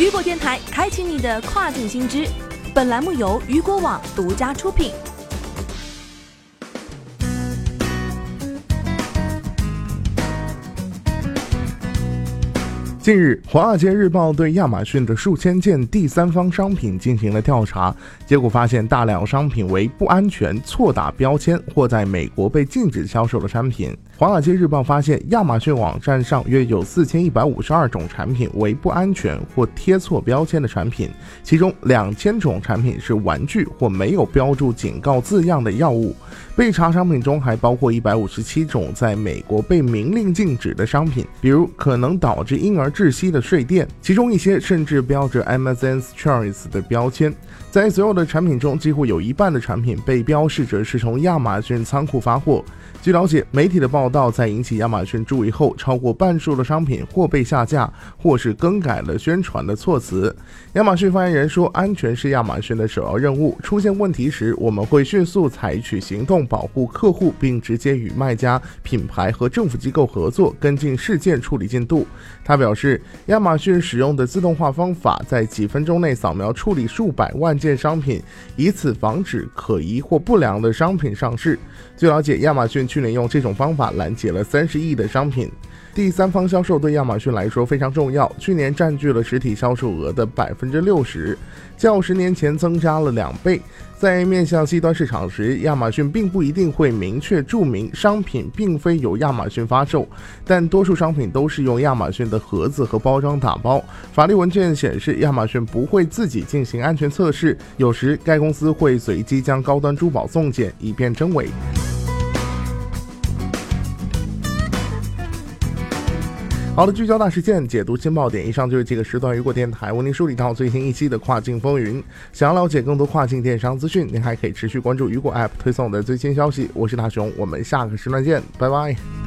雨果电台开启你的跨境新知，本栏目由雨果网独家出品。近日，《华尔街日报》对亚马逊的数千件第三方商品进行了调查，结果发现大量商品为不安全、错打标签或在美国被禁止销售的产品。《华尔街日报》发现，亚马逊网站上约有四千一百五十二种产品为不安全或贴错标签的产品，其中两千种产品是玩具或没有标注警告字样的药物。被查商品中还包括一百五十七种在美国被明令禁止的商品，比如可能导致婴儿。窒息的睡垫，其中一些甚至标着 Amazon's Choice 的标签。在所有的产品中，几乎有一半的产品被标示着是从亚马逊仓库发货。据了解，媒体的报道在引起亚马逊注意后，超过半数的商品或被下架，或是更改了宣传的措辞。亚马逊发言人说：“安全是亚马逊的首要任务。出现问题时，我们会迅速采取行动保护客户，并直接与卖家、品牌和政府机构合作，跟进事件处理进度。”他表示，亚马逊使用的自动化方法在几分钟内扫描处理数百万件商品，以此防止可疑或不良的商品上市。据了解，亚马逊去年用这种方法拦截了三十亿的商品。第三方销售对亚马逊来说非常重要，去年占据了实体销售额的百分之六十，较十年前增加了两倍。在面向西端市场时，亚马逊并不一定会明确注明商品并非由亚马逊发售，但多数商品都是用亚马逊的盒子和包装打包。法律文件显示，亚马逊不会自己进行安全测试，有时该公司会随机将高端珠宝送检，以便真伪。好的，聚焦大事件，解读新爆点。以上就是这个时段雨果电台为您梳理到最新一期的跨境风云。想要了解更多跨境电商资讯，您还可以持续关注雨果 App 推送的最新消息。我是大熊，我们下个时段见，拜拜。